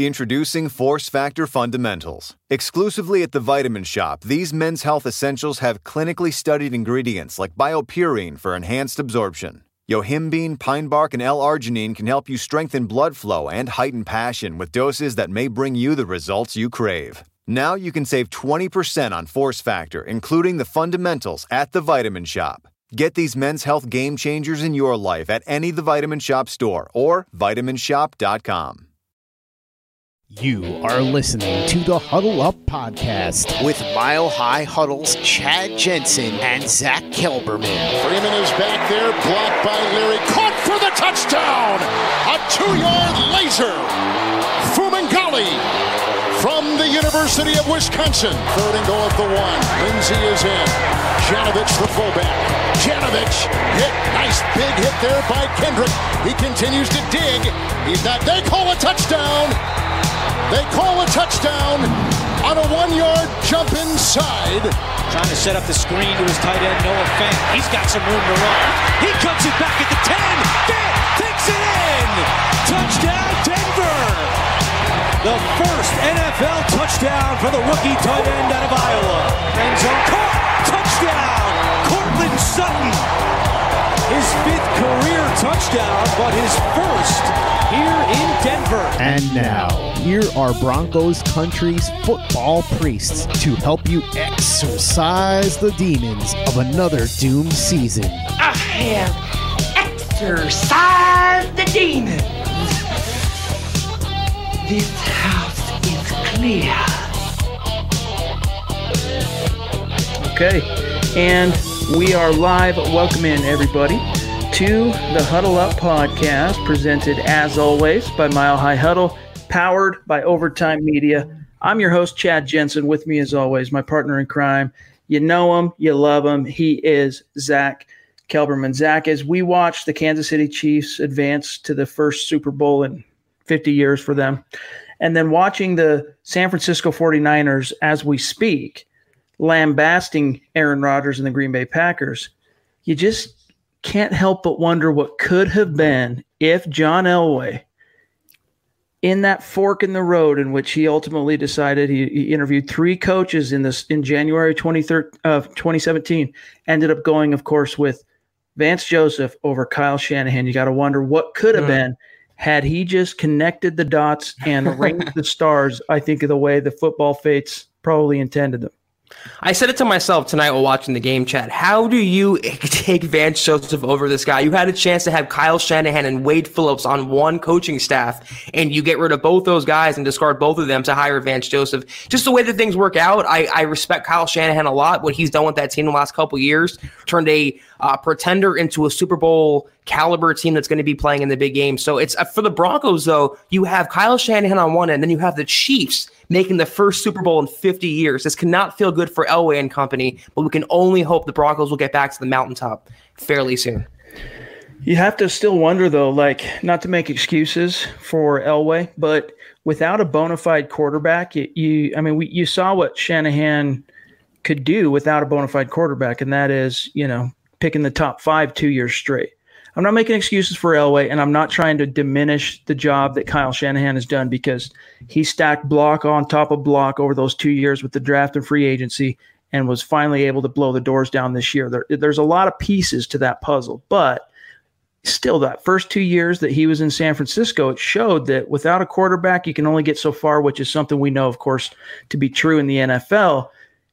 Introducing Force Factor Fundamentals. Exclusively at the Vitamin Shoppe, these men's health essentials have clinically studied ingredients like BioPerine for enhanced absorption. Yohimbine, pine bark, and L-arginine can help you strengthen blood flow and heighten passion with doses that may bring you the results you crave. Now you can save 20% on Force Factor, including the fundamentals at the Vitamin Shoppe. Get these men's health game changers in your life at any The Vitamin Shoppe store or vitaminshoppe.com. You are listening to the Huddle Up Podcast with Mile High Huddle's Chad Jensen and Zack Kelberman. Freeman is back there, blocked by Leary, caught for the touchdown! A two-yard laser! Fumagalli from the University of Wisconsin. Third and goal at the one. Lindsay is in. Janovich, the fullback. Janovich hit. Nice big hit there by Kendrick. He continues to dig. He's not. They call a touchdown. They call a touchdown on a one-yard jump inside. Trying to set up the screen to his tight end, Noah Fant. He's got some room to run. He cuts it back at the 10. Fant takes it in. Touchdown, Denver. The first NFL touchdown for the rookie tight end out of Iowa. End zone caught. Touchdown. Courtland Sutton. His fifth career touchdown, but his first here in Denver. And now, here are Broncos country's football priests to help you exorcise the demons of another doomed season. I have exorcised the demons. This house is clear. Okay, and we are live. Welcome in, everybody, to the Huddle Up podcast, presented as always by Mile High Huddle, powered by Overtime Media. I'm your host, Chad Jensen. With me, as always, my partner in crime. You know him, you love him. He is Zack Kelberman. Zack, as we watch the Kansas City Chiefs advance to the first Super Bowl in 50 years for them. And then watching the San Francisco 49ers as we speak, lambasting Aaron Rodgers and the Green Bay Packers, you just can't help but wonder what could have been if John Elway, in that fork in the road in which he ultimately decided he, he interviewed three coaches in this in January 23rd of 2017, ended up going, of course, with Vance Joseph over Kyle Shanahan. You got to wonder what could have mm. been had he just connected the dots and arranged the stars, I think of the way the football fates probably intended them. I said it to myself tonight while watching the game chat. How do you take Vance Joseph over this guy? You had a chance to have Kyle Shanahan and Wade Phillips on one coaching staff, and you get rid of both those guys and discard both of them to hire Vance Joseph. Just the way that things work out, I, I respect Kyle Shanahan a lot. What he's done with that team the last couple years, turned a uh, pretender into a Super Bowl caliber team that's going to be playing in the big game. So it's uh, for the Broncos, though, you have Kyle Shanahan on one end, then you have the Chiefs making the first Super Bowl in 50 years. This cannot feel good for Elway and company, but we can only hope the Broncos will get back to the mountaintop fairly soon. You have to still wonder, though, like not to make excuses for Elway, but without a bona fide quarterback, you, you I mean, we, you saw what Shanahan could do without a bona fide quarterback, and that is, you know, picking the top five two years straight. I'm not making excuses for Elway, and I'm not trying to diminish the job that Kyle Shanahan has done because he stacked block on top of block over those two years with the draft and free agency and was finally able to blow the doors down this year. There, there's a lot of pieces to that puzzle, but still, that first two years that he was in San Francisco, it showed that without a quarterback, you can only get so far, which is something we know, of course, to be true in the NFL.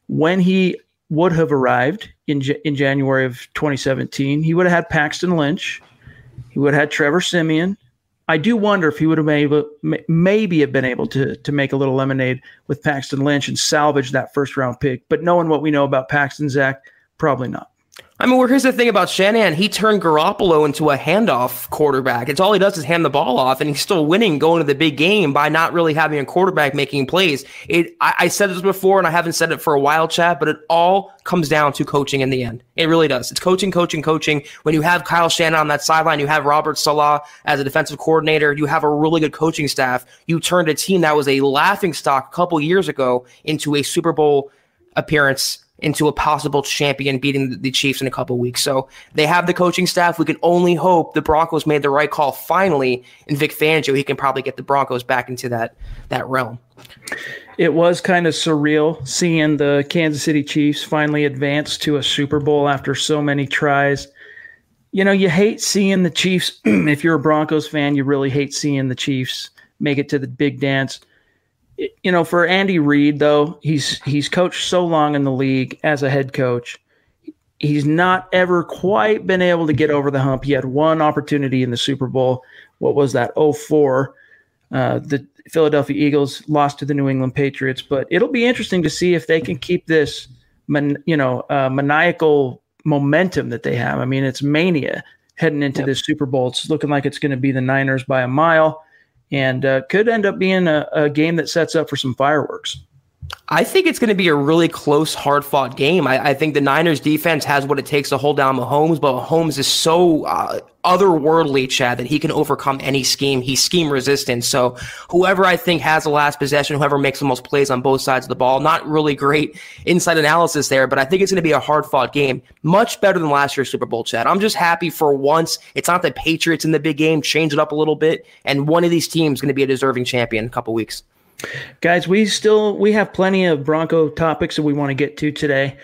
When he would have arrived in in January of 2017, he would have had Paxton Lynch, he would have had Trevor Siemian. I do wonder if he would have been able, maybe have been able to to make a little lemonade with Paxton Lynch and salvage that first round pick. But knowing what we know about Paxton Zack, probably not. I mean, well, here's the thing about Shanahan. He turned Garoppolo into a handoff quarterback. It's all he does is hand the ball off, and he's still winning going to the big game by not really having a quarterback making plays. It. I, I said this before, and I haven't said it for a while, Chad, but it all comes down to coaching in the end. It really does. It's coaching, coaching, coaching. When you have Kyle Shanahan on that sideline, you have Robert Saleh as a defensive coordinator, you have a really good coaching staff. You turned a team that was a laughing stock a couple years ago into a Super Bowl appearance into a possible champion beating the Chiefs in a couple weeks. So they have the coaching staff. We can only hope the Broncos made the right call finally And Vic Fangio. He can probably get the Broncos back into that that realm. It was kind of surreal seeing the Kansas City Chiefs finally advance to a Super Bowl after so many tries. You know, you hate seeing the Chiefs. if you're a Broncos fan, you really hate seeing the Chiefs make it to the big dance you know, for Andy Reid though, he's he's coached so long in the league as a head coach. He's not ever quite been able to get over the hump. He had one opportunity in the Super Bowl. What was that? 04. Uh, the Philadelphia Eagles lost to the New England Patriots, but it'll be interesting to see if they can keep this, man, you know, uh, maniacal momentum that they have. I mean, it's mania heading into yep. this Super Bowl. It's looking like it's going to be the Niners by a mile and uh, could end up being a, a game that sets up for some fireworks. I think it's going to be a really close, hard fought game. I, I, think the Niners defense has what it takes to hold down Mahomes, but Mahomes is so uh, otherworldly, Chad, that he can overcome any scheme. He's scheme resistant. So whoever I think has the last possession, whoever makes the most plays on both sides of the ball, not really great inside analysis there, but I think it's going to be a hard fought game. Much better than last year's Super Bowl, Chad. I'm just happy for once. It's not the Patriots in the big game, change it up a little bit, and one of these teams is going to be a deserving champion in a couple weeks. Guys, we still we have plenty of Bronco topics that we want to get to today,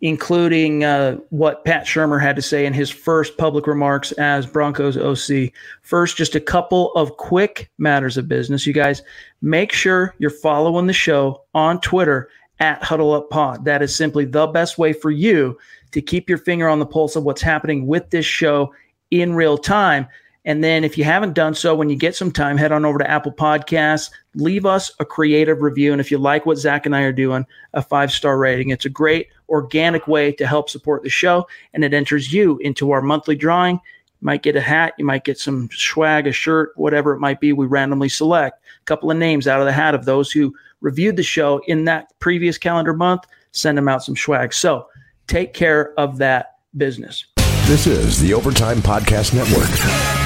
including uh, what Pat Shurmur had to say in his first public remarks as Broncos OC. First, just a couple of quick matters of business. You guys, make sure you're following the show on Twitter at Huddle Up Pod. That is simply the best way for you to keep your finger on the pulse of what's happening with this show in real time. And then if you haven't done so, when you get some time, head on over to Apple Podcasts, leave us a creative review. And if you like what Zack and I are doing, a five star rating. It's a great organic way to help support the show. And it enters you into our monthly drawing. You might get a hat, you might get some swag, a shirt, whatever it might be. We randomly select a couple of names out of the hat of those who reviewed the show in that previous calendar month, send them out some swag. So take care of that business. This is the Overtime Podcast Network.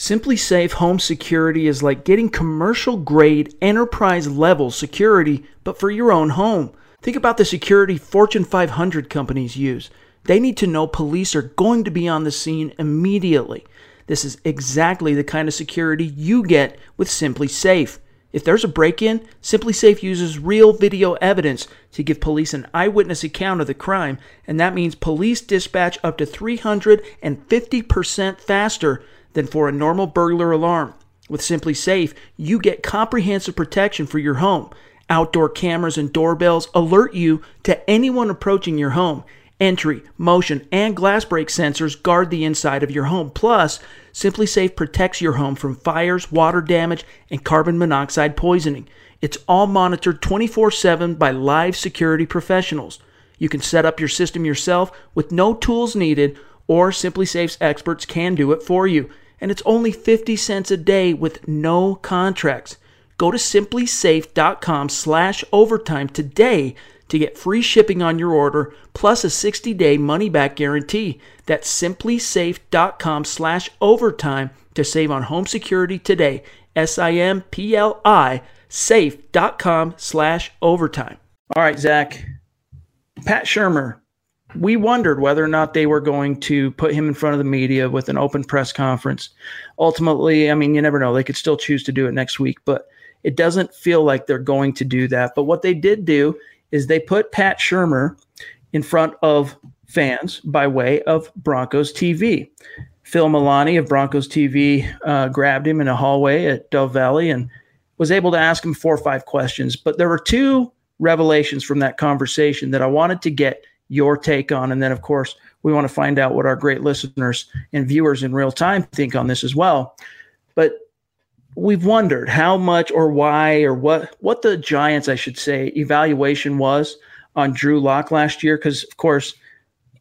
SimpliSafe home security is like getting commercial grade, enterprise level security, but for your own home. Think about the security Fortune 500 companies use. They need to know police are going to be on the scene immediately. This is exactly the kind of security you get with SimpliSafe. If there's a break in, SimpliSafe uses real video evidence to give police an eyewitness account of the crime, and that means police dispatch up to 350% faster than for a normal burglar alarm. With SimpliSafe, you get comprehensive protection for your home. Outdoor cameras and doorbells alert you to anyone approaching your home. Entry, motion, and glass break sensors guard the inside of your home. Plus, SimpliSafe protects your home from fires, water damage, and carbon monoxide poisoning. It's all monitored 24 7 by live security professionals. You can set up your system yourself with no tools needed, or SimpliSafe's experts can do it for you and it's only 50 cents a day with no contracts. Go to simplisafe.com slash overtime today to get free shipping on your order plus a 60-day money-back guarantee. That's simplisafe.com slash overtime to save on home security today. S-I-M-P-L-I safe.com slash overtime. All right, Zach. Pat Shurmur we wondered whether or not they were going to put him in front of the media with an open press conference. Ultimately, I mean, you never know. They could still choose to do it next week, but it doesn't feel like they're going to do that. But what they did do is they put Pat Shurmur in front of fans by way of Broncos TV. Phil Milani of Broncos TV uh, grabbed him in a hallway at Dove Valley and was able to ask him four or five questions. But there were two revelations from that conversation that I wanted to get your take on. And then, of course, we want to find out what our great listeners and viewers in real time think on this as well. But we've wondered how much or why or what what the Giants, I should say, evaluation was on Drew Lock last year. Because of course,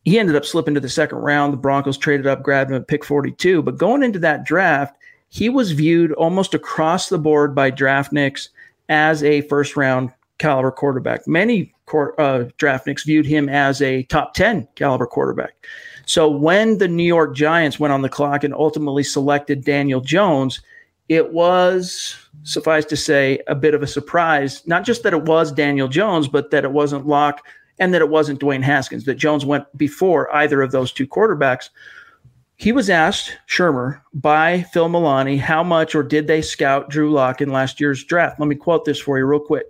he ended up slipping to the second round. The Broncos traded up, grabbed him at pick 42. But going into that draft, he was viewed almost across the board by draftniks as a first round caliber quarterback. Many uh, draftniks viewed him as a top 10 caliber quarterback. So when the New York Giants went on the clock and ultimately selected Daniel Jones, it was, suffice to say, a bit of a surprise. Not just that it was Daniel Jones, but that it wasn't Lock and that it wasn't Dwayne Haskins, that Jones went before either of those two quarterbacks. He was asked, Shurmur, by Phil Milani, how much or did they scout Drew Lock in last year's draft? Let me quote this for you real quick.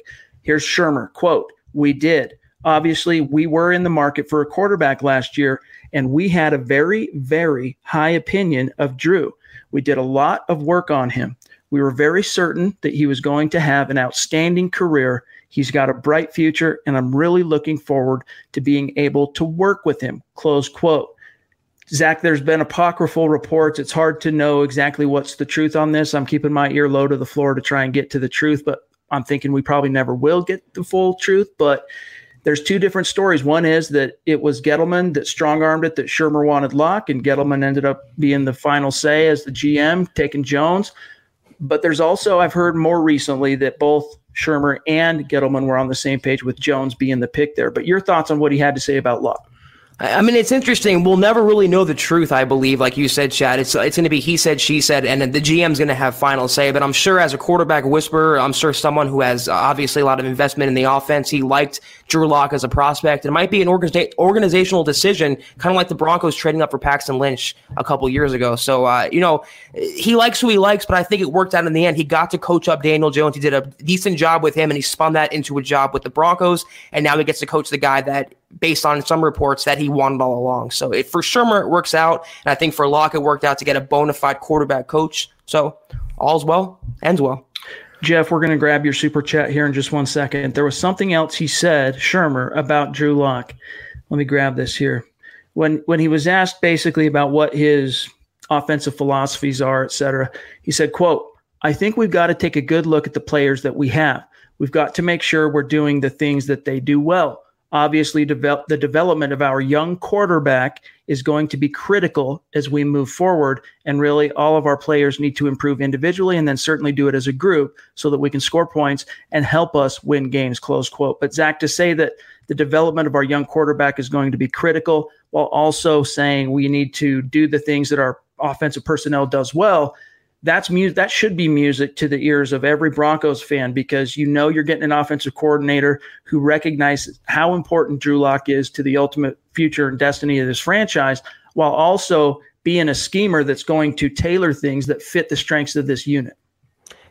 Here's Shurmur, quote, we did. Obviously, we were in the market for a quarterback last year, and we had a very, very high opinion of Drew. We did a lot of work on him. We were very certain that he was going to have an outstanding career. He's got a bright future, and I'm really looking forward to being able to work with him. Close quote. Zack, there's been apocryphal reports. It's hard to know exactly what's the truth on this. I'm keeping my ear low to the floor to try and get to the truth, but I'm thinking we probably never will get the full truth. But there's two different stories. One is that it was Gettleman that strong armed it, that Shurmur wanted Lock, and Gettleman ended up being the final say as the GM, taking Jones. But there's also, I've heard more recently that both Shurmur and Gettleman were on the same page with Jones being the pick there. But your thoughts on what he had to say about Lock? I mean, it's interesting. We'll never really know the truth, I believe. Like you said, Chad, it's it's going to be he said, she said, and the GM's going to have final say. But I'm sure, as a quarterback whisperer, I'm sure someone who has uh, obviously a lot of investment in the offense, he liked Drew Lock as a prospect. It might be an organiza- organizational decision, kind of like the Broncos trading up for Paxton Lynch a couple years ago. So, uh, you know, he likes who he likes, but I think it worked out in the end. He got to coach up Daniel Jones. He did a decent job with him, and he spun that into a job with the Broncos. And now he gets to coach the guy that based on some reports that he wanted all along. So it, for Shurmur, it works out. And I think for Lock, it worked out to get a bona fide quarterback coach. So all's well, ends well. Jeff, we're going to grab your super chat here in just one second. There was something else he said, Shurmur, about Drew Lock. Let me grab this here. When when he was asked basically about what his offensive philosophies are, et cetera, he said, quote, I think we've got to take a good look at the players that we have. We've got to make sure we're doing the things that they do well obviously develop the development of our young quarterback is going to be critical as we move forward and really all of our players need to improve individually and then certainly do it as a group so that we can score points and help us win games close quote. But zack to say that the development of our young quarterback is going to be critical while also saying we need to do the things that our offensive personnel does well that's music that should be music to the ears of every Broncos fan because you know you're getting an offensive coordinator who recognizes how important Drew Lock is to the ultimate future and destiny of this franchise while also being a schemer that's going to tailor things that fit the strengths of this unit.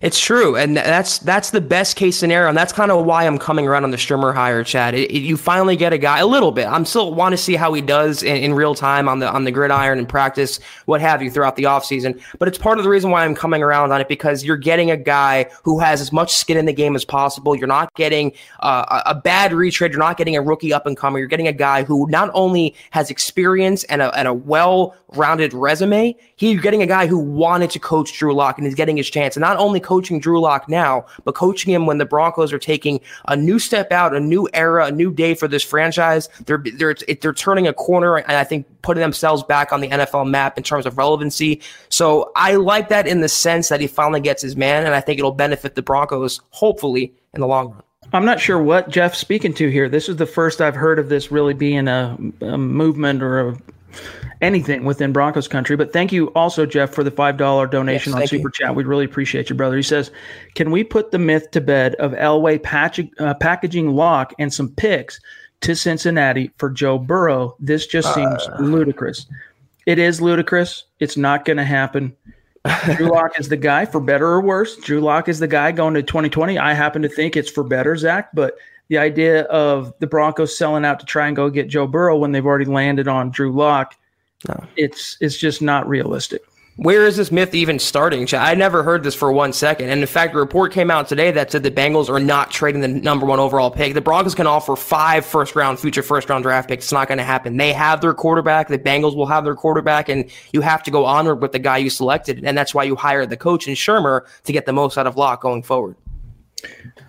It's true, and that's that's the best case scenario, and that's kind of why I'm coming around on the Shurmur hire, Chad. It, it, you finally get a guy a little bit. I'm still want to see how he does in, in, real time on the on the gridiron and practice, what have you, throughout the offseason. But it's part of the reason why I'm coming around on it because you're getting a guy who has as much skin in the game as possible. You're not getting uh, a, a bad retread. You're not getting a rookie up and comer. You're getting a guy who not only has experience and a, and a well rounded resume, he's getting a guy who wanted to coach Drew Lock and he's getting his chance. And not only coaching Drew Lock now, but coaching him when the Broncos are taking a new step out, a new era, a new day for this franchise. They're they're they're turning a corner, and I think putting themselves back on the NFL map in terms of relevancy. So I like that in the sense that he finally gets his man, and I think it'll benefit the Broncos hopefully in the long run. I'm not sure what Jeff's speaking to here. This is the first I've heard of this really being a, a movement or a anything within Broncos country. But thank you also, Jeff, for the $5 donation yes, on Super you. Chat. We really appreciate you, brother. He says, Can we put the myth to bed of Elway patch- uh, packaging Lock and some picks to Cincinnati for Joe Burrow? This just seems uh. ludicrous. It is ludicrous. It's not going to happen. Drew Lock is the guy for better or worse. Drew Lock is the guy going to 2020. I happen to think it's for better, Zack, but the idea of the Broncos selling out to try and go get Joe Burrow when they've already landed on Drew Lock, no. it's it's just not realistic. Where is this myth even starting? I never heard this for one second. And in fact, a report came out today that said the Bengals are not trading the number one overall pick. The Broncos can offer five first round, future first round draft picks. It's not going to happen. They have their quarterback. The Bengals will have their quarterback, and you have to go onward with the guy you selected. And that's why you hired the coach in Shurmur to get the most out of Lock going forward.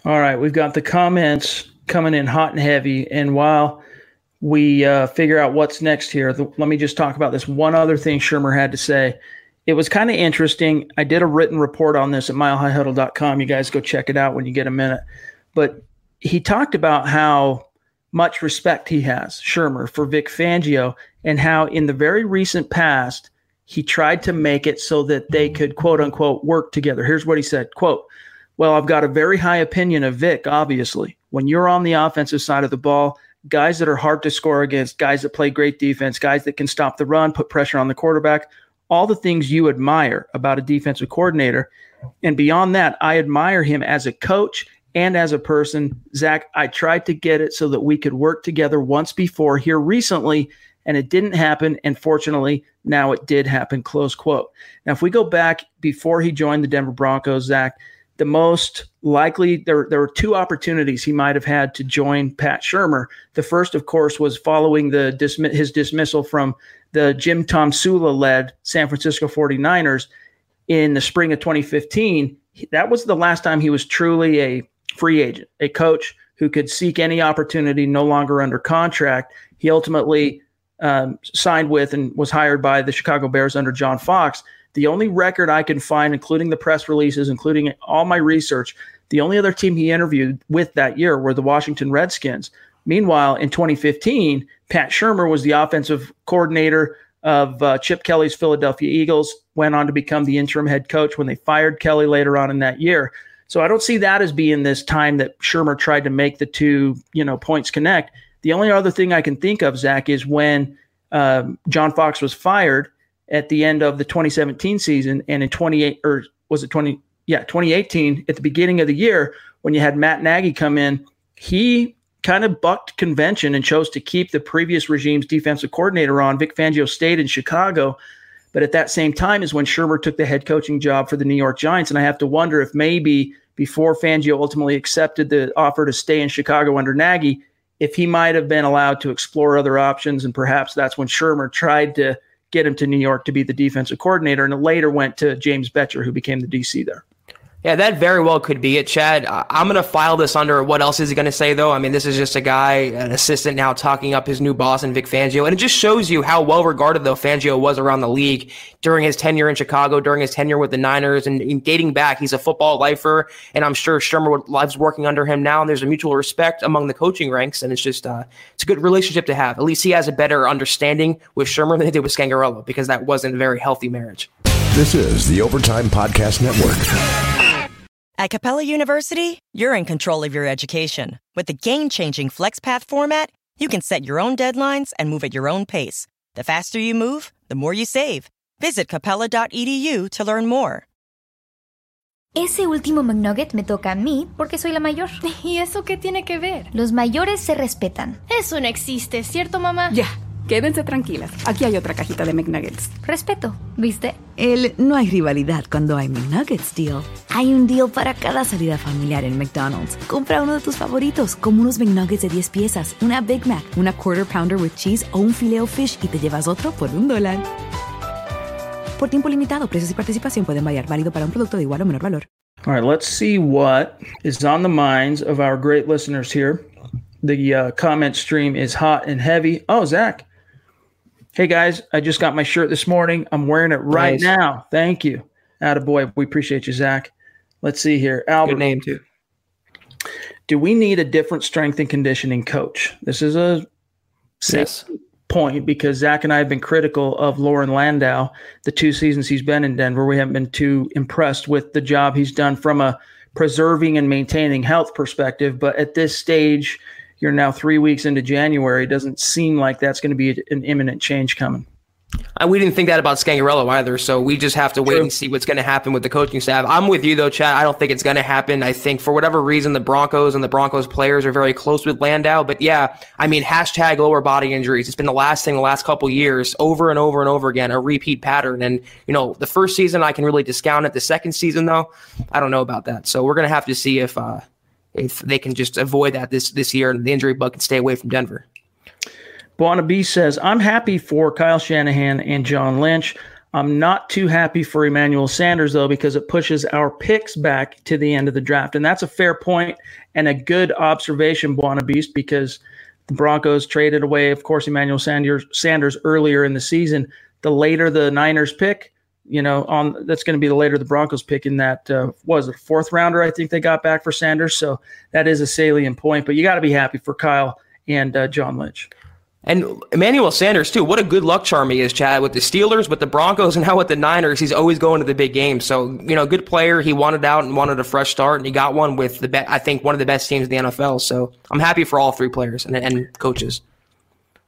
All right. We've got the comments coming in hot and heavy. And while we uh, figure out what's next here, the, let me just talk about this one other thing Shurmur had to say it was kind of interesting. I did a written report on this at milehighhuddle.com. You guys go check it out when you get a minute. But he talked about how much respect he has, Shurmur, for Vic Fangio, and how in the very recent past, he tried to make it so that they could quote unquote work together. Here's what he said quote, Well, I've got a very high opinion of Vic, obviously. When you're on the offensive side of the ball, guys that are hard to score against, guys that play great defense, guys that can stop the run, put pressure on the quarterback, all the things you admire about a defensive coordinator. And beyond that, I admire him as a coach and as a person. Zach, I tried to get it so that we could work together once before here recently, and it didn't happen. And fortunately, now it did happen. Close quote. Now, if we go back before he joined the Denver Broncos, Zack, the most likely there there were two opportunities he might have had to join Pat Shurmur. The first, of course, was following the his dismissal from the Jim Tomsula led San Francisco 49ers in the spring of 2015. That was the last time he was truly a free agent, a coach who could seek any opportunity, no longer under contract. He ultimately um, signed with and was hired by the Chicago Bears under John Fox. The only record I can find, including the press releases, including all my research, the only other team he interviewed with that year were the Washington Redskins. Meanwhile, in 2015, Pat Shurmur was the offensive coordinator of uh, Chip Kelly's Philadelphia Eagles, went on to become the interim head coach when they fired Kelly later on in that year. So I don't see that as being this time that Shurmur tried to make the two, you know, points connect. The only other thing I can think of, Zack, is when um, John Fox was fired at the end of the 2017 season, and in 28 or was it 20? Yeah, 2018 at the beginning of the year when you had Matt Nagy come in, he kind of bucked convention and chose to keep the previous regime's defensive coordinator on. Vic Fangio stayed in Chicago. But at that same time is when Shurmur took the head coaching job for the New York Giants. And I have to wonder if maybe before Fangio ultimately accepted the offer to stay in Chicago under Nagy, if he might have been allowed to explore other options. And perhaps that's when Shurmur tried to get him to New York to be the defensive coordinator and later went to James Bettcher, who became the DC there. Yeah, that very well could be it, Chad. I'm going to file this under what else is he going to say, though? I mean, this is just a guy, an assistant now talking up his new boss and Vic Fangio. And it just shows you how well regarded, though, Fangio was around the league during his tenure in Chicago, during his tenure with the Niners. And, dating back, he's a football lifer. And I'm sure Shurmur loves working under him now. And there's a mutual respect among the coaching ranks. And it's just, uh, it's a good relationship to have. At least he has a better understanding with Shurmur than he did with Scangarello because that wasn't a very healthy marriage. This is the Overtime Podcast Network. At Capella University, you're in control of your education. With the game changing FlexPath format, you can set your own deadlines and move at your own pace. The faster you move, the more you save. Visit capella.edu to learn more. Ese último McNugget me toca a mí porque soy la mayor. ¿Y eso qué tiene que ver? Los mayores se respetan. Eso no existe, ¿cierto, mamá? Ya. Quédense tranquilas. Aquí hay otra cajita de McNuggets. Respeto, ¿viste? El no hay rivalidad cuando hay McNuggets deal. Hay un deal para cada salida familiar en McDonald's. Compra uno de tus favoritos, como unos McNuggets de 10 piezas, una Big Mac, una Quarter Pounder with Cheese o un Filet Fish y te llevas otro por un dólar. Por tiempo limitado, precios y participación pueden variar. Válido para un producto de igual o menor valor. All right, let's see what is on the minds of our great listeners here. The uh, comment stream is hot and heavy. Oh, Zach, Hey guys, I just got my shirt this morning. I'm wearing it right nice. now. Thank you. boy. We appreciate you, Zach. Let's see here. Albert. Good name too. Do we need a different strength and conditioning coach? This is a yes. point because Zack and I have been critical of Loren Landow the two seasons he's been in Denver. We haven't been too impressed with the job he's done from a preserving and maintaining health perspective. But at this stage, you're now three weeks into January. It doesn't seem like that's going to be an imminent change coming. Uh, we didn't think that about Scangarello either, so we just have to wait True. and see what's going to happen with the coaching staff. I'm with you though, Chad. I don't think it's going to happen. I think for whatever reason, the Broncos and the Broncos players are very close with Landow. But yeah, I mean, hashtag lower body injuries. It's been the last thing the last couple years, over and over and over again, a repeat pattern. And you know, the first season I can really discount it. The second season though, I don't know about that. So we're going to have to see if uh, if they can just avoid that this this year and the injury bug can stay away from Denver. Buana B says, I'm happy for Kyle Shanahan and John Lynch. I'm not too happy for Emmanuel Sanders, though, because it pushes our picks back to the end of the draft. And that's a fair point and a good observation, Buana Beast, because the Broncos traded away, of course, Emmanuel Sanders, Sanders earlier in the season. The later the Niners pick, you know, on that's going to be the later the Broncos pick in that uh, was a fourth rounder. I think they got back for Sanders, so that is a salient point. But you got to be happy for Kyle and uh, John Lynch. And Emmanuel Sanders too. What a good luck charm he is, Chad, with the Steelers, with the Broncos, and now with the Niners. He's always going to the big games. So you know, good player. He wanted out and wanted a fresh start, and he got one with the be- I think one of the best teams in the NFL. So I'm happy for all three players and, and coaches.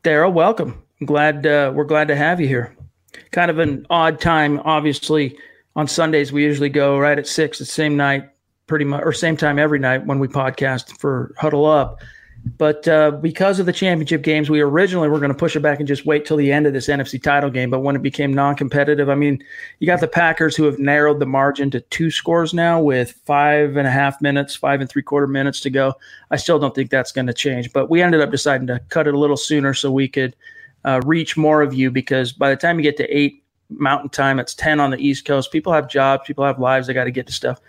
Daryl, welcome. I'm glad uh, we're glad to have you here. Kind of an odd time, obviously. On Sundays, we usually go right at six, the same night, pretty much, or same time every night when we podcast for Huddle Up. But uh, because of the championship games, we originally were going to push it back and just wait till the end of this NFC title game. But when it became non-competitive, I mean, you got the Packers who have narrowed the margin to two scores now with five and a half minutes, five and three quarter minutes to go. I still don't think that's going to change. But we ended up deciding to cut it a little sooner so we could uh, reach more of you because by the time you get to eight Mountain Time, it's ten on the East Coast. People have jobs, people have lives, they got to get to stuff.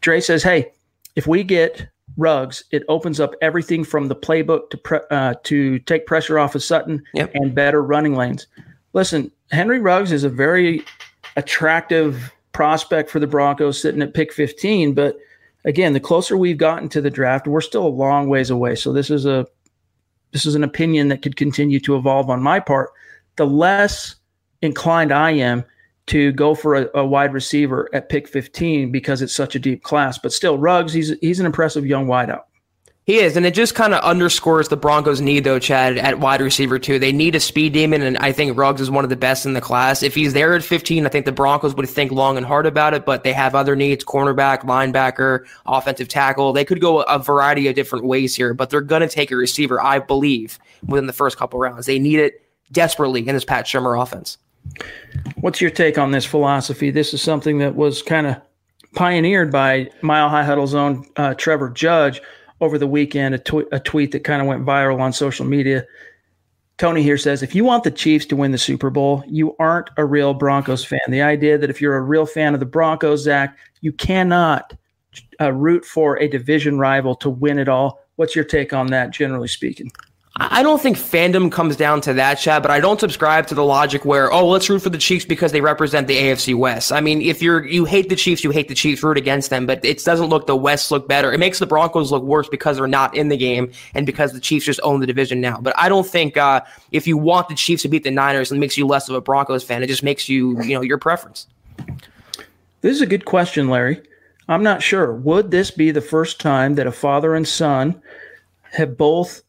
Dre says, "Hey, if we get Ruggs, it opens up everything from the playbook to pre- uh, to take pressure off of Sutton yep. and better running lanes. Listen, Henry Ruggs is a very attractive prospect for the Broncos, sitting at pick 15. But again, the closer we've gotten to the draft, we're still a long ways away. So this is a this is an opinion that could continue to evolve on my part. The less inclined I am to go for a, a, wide receiver at pick 15 because it's such a deep class. But still, Ruggs, he's he's an impressive young wideout. He is, and it just kind of underscores the Broncos' need, though, Chad, at wide receiver too. They need a speed demon, and I think Ruggs is one of the best in the class. If he's there at 15, I think the Broncos would think long and hard about it. But they have other needs: cornerback, linebacker, offensive tackle. They could go a variety of different ways here, but they're going to take a receiver, I believe, within the first couple rounds. They need it desperately in this Pat Shurmur offense. What's your take on this philosophy? This is something that was kind of pioneered by Mile High Huddle's own uh, Trevor Judge over the weekend, a, tw- a tweet that kind of went viral on social media. Tony here says, if you want the Chiefs to win the Super Bowl, you aren't a real Broncos fan. The idea that if you're a real fan of the Broncos, Zack, you cannot uh, root for a division rival to win it all. What's your take on that, generally speaking? I don't think fandom comes down to that, Chad, but I don't subscribe to the logic where, oh, let's root for the Chiefs because they represent the AFC West. I mean, if you're you hate the Chiefs, you hate the Chiefs, root against them, but it doesn't look the West look better. It makes the Broncos look worse because they're not in the game and because the Chiefs just own the division now. But I don't think uh, if you want the Chiefs to beat the Niners, it makes you less of a Broncos fan. It just makes you, you know, your preference. This is a good question, Larry. I'm not sure. Would this be the first time that a father and son have both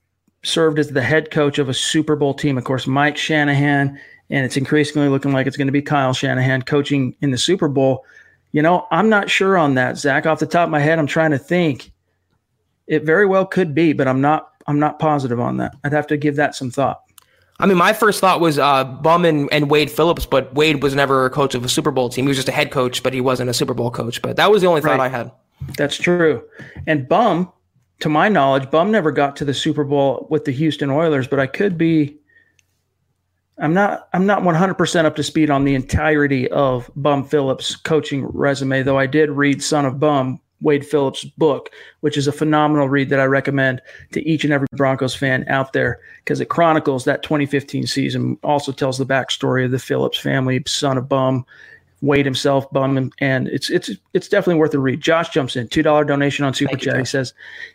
served as the head coach of a Super Bowl team. Of course, Mike Shanahan, and it's increasingly looking like it's going to be Kyle Shanahan coaching in the Super Bowl. You know, I'm not sure on that, Zack. Off the top of my head, I'm trying to think. It very well could be, but I'm not. I'm not positive on that. I'd have to give that some thought. I mean, my first thought was uh, Bum and, and Wade Phillips, but Wade was never a coach of a Super Bowl team. He was just a head coach, but he wasn't a Super Bowl coach. But that was the only thought right. I had. That's true. And Bum, to my knowledge, Bum never got to the Super Bowl with the Houston Oilers, but I could be. I'm not. I'm not 100 percent up to speed on the entirety of Bum Phillips' coaching resume, though I did read "Son of Bum," Wade Phillips' book, which is a phenomenal read that I recommend to each and every Broncos fan out there because it chronicles that 2015 season. Also tells the backstory of the Phillips family, son of Bum, Wade himself, Bum, and it's it's it's definitely worth a read. Josh jumps in, two dollar donation on Super Chat. He says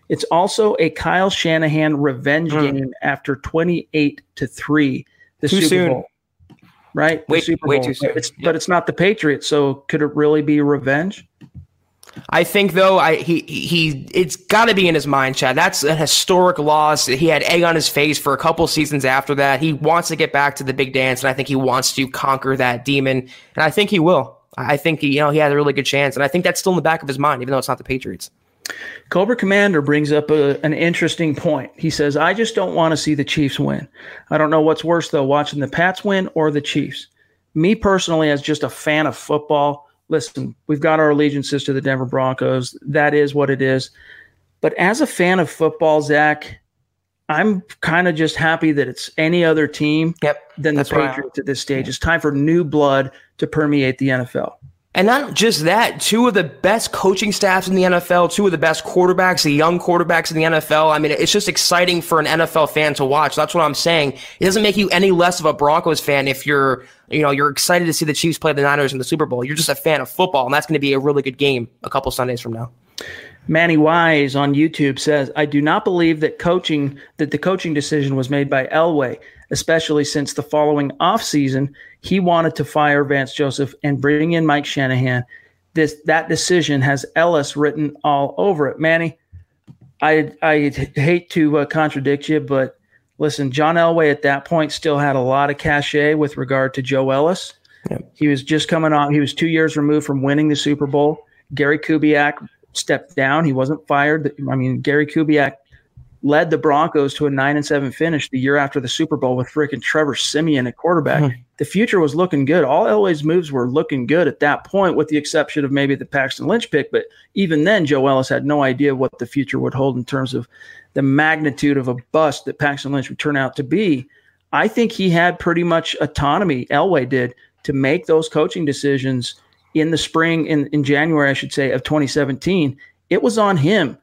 it's also a Kyle Shanahan revenge mm. game after twenty eight to three. The too Super soon. Bowl, right? Way Bowl. too soon. It's. But it's not the Patriots, so could it really be revenge? I think though, I he he it's got to be in his mind, Chad. That's a historic loss. He had egg on his face for a couple seasons after that. He wants to get back to the big dance, and I think he wants to conquer that demon, and I think he will. I think you know he had a really good chance, and I think that's still in the back of his mind, even though it's not the Patriots. Cobra Commander brings up a, an interesting point. He says, I just don't want to see the Chiefs win. I don't know what's worse, though, watching the Pats win or the Chiefs. Me personally, as just a fan of football, listen, we've got our allegiances to the Denver Broncos. That is what it is. But as a fan of football, Zack, I'm kind of just happy that it's any other team yep, than the Patriots at this stage. It's time for new blood to permeate the NFL. And not just that, two of the best coaching staffs in the NFL, two of the best quarterbacks, the young quarterbacks in the NFL. I mean, it's just exciting for an NFL fan to watch. That's what I'm saying. It doesn't make you any less of a Broncos fan if you're, you know, you're excited to see the Chiefs play the Niners in the Super Bowl. You're just a fan of football, and that's going to be a really good game a couple Sundays from now. Manny Wise on YouTube says, I do not believe that coaching that the coaching decision was made by Elway, especially since the following offseason he wanted to fire Vance Joseph and bring in Mike Shanahan. This that decision has Ellis written all over it. Manny, I I hate to uh, contradict you, but listen, John Elway at that point still had a lot of cachet with regard to Joe Ellis. Yep. He was just coming on. He was two years removed from winning the Super Bowl. Gary Kubiak stepped down. He wasn't fired. I mean, Gary Kubiak led the Broncos to a nine and seven finish the year after the Super Bowl with freaking Trevor Siemian at quarterback. Mm-hmm. The future was looking good. All Elway's moves were looking good at that point, with the exception of maybe the Paxton Lynch pick. But even then, Joe Ellis had no idea what the future would hold in terms of the magnitude of a bust that Paxton Lynch would turn out to be. I think he had pretty much autonomy, Elway did, to make those coaching decisions in the spring, in, in January, I should say, of 2017, it was on him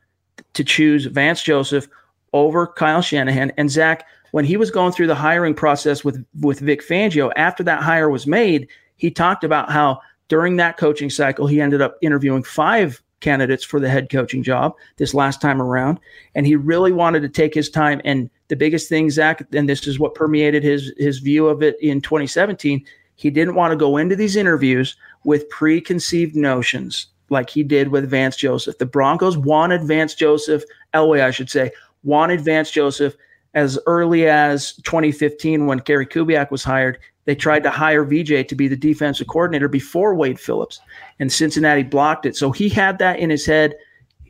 to choose Vance Joseph over Kyle Shanahan. And Zack, when he was going through the hiring process with, with Vic Fangio, after that hire was made, he talked about how during that coaching cycle, he ended up interviewing five candidates for the head coaching job this last time around. And he really wanted to take his time. And the biggest thing, Zack, and this is what permeated his his view of it in 2017, he didn't want to go into these interviews with preconceived notions like he did with Vance Joseph. The Broncos wanted Vance Joseph, Elway, I should say, wanted Vance Joseph as early as 2015 when Gary Kubiak was hired. They tried to hire VJ to be the defensive coordinator before Wade Phillips, and Cincinnati blocked it. So he had that in his head.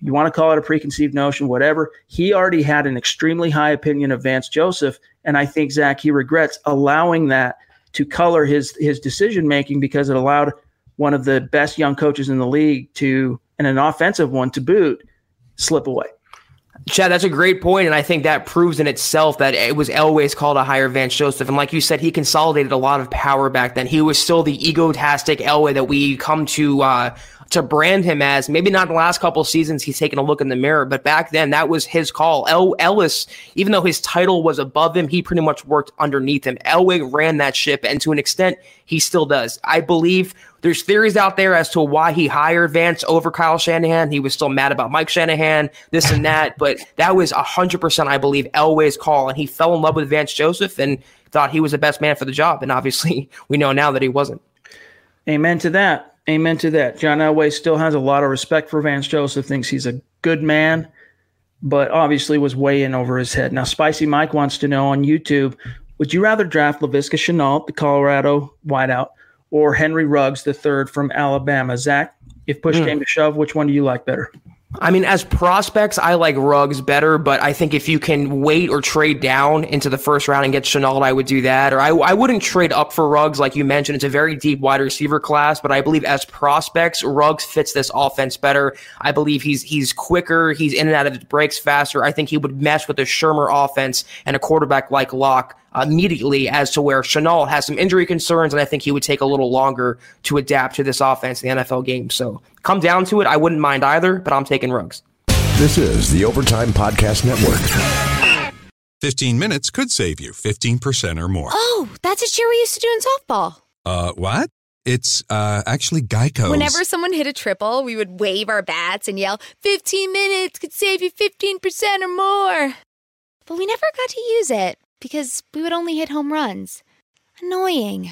You want to call it a preconceived notion, whatever. He already had an extremely high opinion of Vance Joseph. And I think, Zack, he regrets allowing that to color his his decision making because it allowed one of the best young coaches in the league to, and an offensive one to boot, slip away. Chad, that's a great point, and I think that proves in itself that it was Elway's call to hire Vance Joseph. And like you said, he consolidated a lot of power back then. He was still the egotastic Elway that we come to uh, to brand him as. Maybe not the last couple seasons he's taken a look in the mirror, but back then that was his call. El Ellis, even though his title was above him, he pretty much worked underneath him. Elway ran that ship, and to an extent, he still does. I believe there's theories out there as to why he hired Vance over Kyle Shanahan. He was still mad about Mike Shanahan, this and that, but that was 100%, I believe, Elway's call, and he fell in love with Vance Joseph and thought he was the best man for the job. And obviously, we know now that he wasn't. Amen to that. Amen to that. John Elway still has a lot of respect for Vance Joseph, thinks he's a good man, but obviously was way in over his head. Now, Spicy Mike wants to know on YouTube would you rather draft Laviska Shenault, the Colorado wideout, or Henry Ruggs, the third from Alabama? Zack, if push mm. came to shove, which one do you like better? I mean, as prospects, I like Ruggs better, but I think if you can wait or trade down into the first round and get Shenault, I would do that. Or I, I wouldn't trade up for Ruggs, like you mentioned. It's a very deep wide receiver class, but I believe as prospects, Ruggs fits this offense better. I believe he's he's quicker, he's in and out of his breaks faster. I think he would mesh with the Shurmur offense and a quarterback like Lock immediately as to where Shenault has some injury concerns, and I think he would take a little longer to adapt to this offense in the NFL game. So come down to it, I wouldn't mind either, but I'm taking Ruggs. This is the Overtime Podcast Network. 15 minutes could save you 15% or more. Oh, that's a cheer we used to do in softball. Uh, what? It's uh, actually Geico. Whenever someone hit a triple, we would wave our bats and yell, 15 minutes could save you 15% or more. But we never got to use it because we would only hit home runs. Annoying.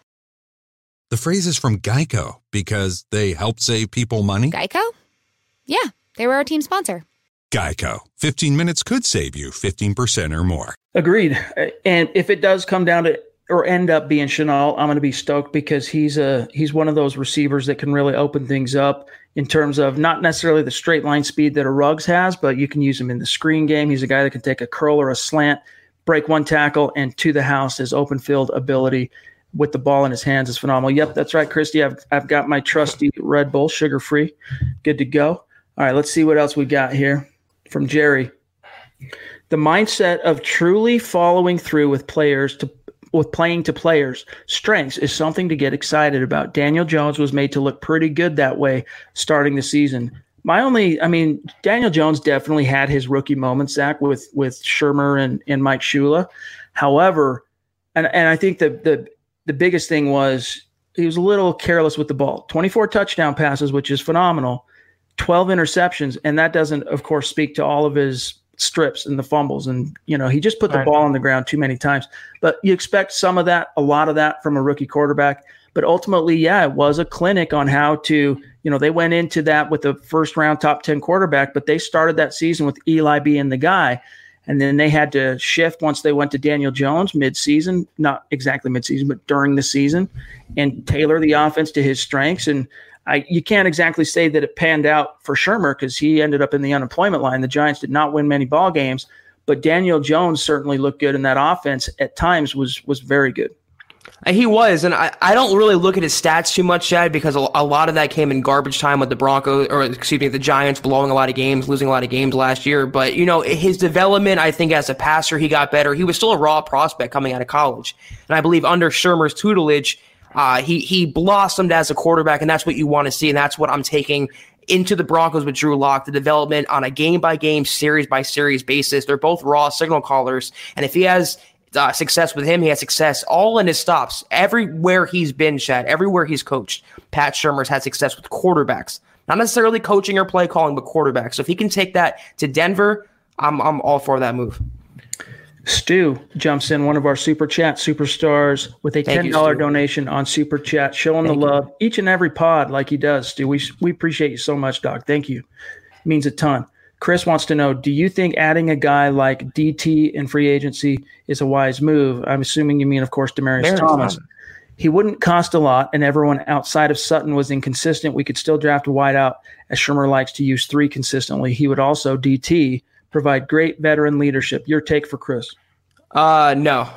The phrase is from Geico because they help save people money. Geico? Yeah, they were our team sponsor. Geico. 15 minutes could save you 15% or more. Agreed. Uh, and if it does come down to or end up being Shenault, I'm going to be stoked because he's a he's one of those receivers that can really open things up in terms of not necessarily the straight line speed that a Ruggs has, but you can use him in the screen game. He's a guy that can take a curl or a slant, break one tackle, and to the house. His open field ability with the ball in his hands is phenomenal. Yep, that's right, Christy. I've I've got my trusty Red Bull, sugar free, good to go. All right, let's see what else we got here from Jerry. The mindset of truly following through with players to with playing to players' strengths is something to get excited about. Daniel Jones was made to look pretty good that way starting the season. My only, I mean, Daniel Jones definitely had his rookie moments, Zack, with with Shurmur and, and Mike Shula. However, and, and I think the the the biggest thing was he was a little careless with the ball. 24 touchdown passes, which is phenomenal, 12 interceptions, and that doesn't, of course, speak to all of his strips and the fumbles. And, you know, he just put the Right. ball on the ground too many times. But you expect some of that, a lot of that from a rookie quarterback. But ultimately, yeah, it was a clinic on how to, you know, they went into that with the first round top 10 quarterback, but they started that season with Eli being the guy. And then they had to shift once they went to Daniel Jones mid-season, not exactly mid-season, but during the season, and tailor the offense to his strengths. And I, you can't exactly say that it panned out for Shurmur because he ended up in the unemployment line. The Giants did not win many ball games, but Daniel Jones certainly looked good, and that offense at times was was very good. He was, and I, I don't really look at his stats too much, Chad, because a, a lot of that came in garbage time with the Broncos, or excuse me, the Giants blowing a lot of games, losing a lot of games last year. But, you know, his development, I think as a passer, he got better. He was still a raw prospect coming out of college. And I believe under Shurmur's tutelage, uh, he, he blossomed as a quarterback, and that's what you want to see. And that's what I'm taking into the Broncos with Drew Lock, the development on a game by game, series by series basis. They're both raw signal callers. And if he has uh, success with him. He has success all in his stops. Everywhere he's been, Chad, everywhere he's coached, Pat Shurmur's had success with quarterbacks. Not necessarily coaching or play calling, but quarterbacks. So if he can take that to Denver, I'm, I'm all for that move. Stu jumps in, one of our super chat superstars, with a ten you, dollar donation on super chat, showing Thank the you. love each and every pod like he does. Stu, we we appreciate you so much, Doc. Thank you, means a ton. Chris wants to know: Do you think adding a guy like DT in free agency is a wise move? I'm assuming you mean, of course, Demaryius Demaryius Thomas. Thomas. He wouldn't cost a lot, and everyone outside of Sutton was inconsistent. We could still draft a wideout, as Shurmur likes to use three consistently. He would also DT provide great veteran leadership. Your take for Chris? Uh, no.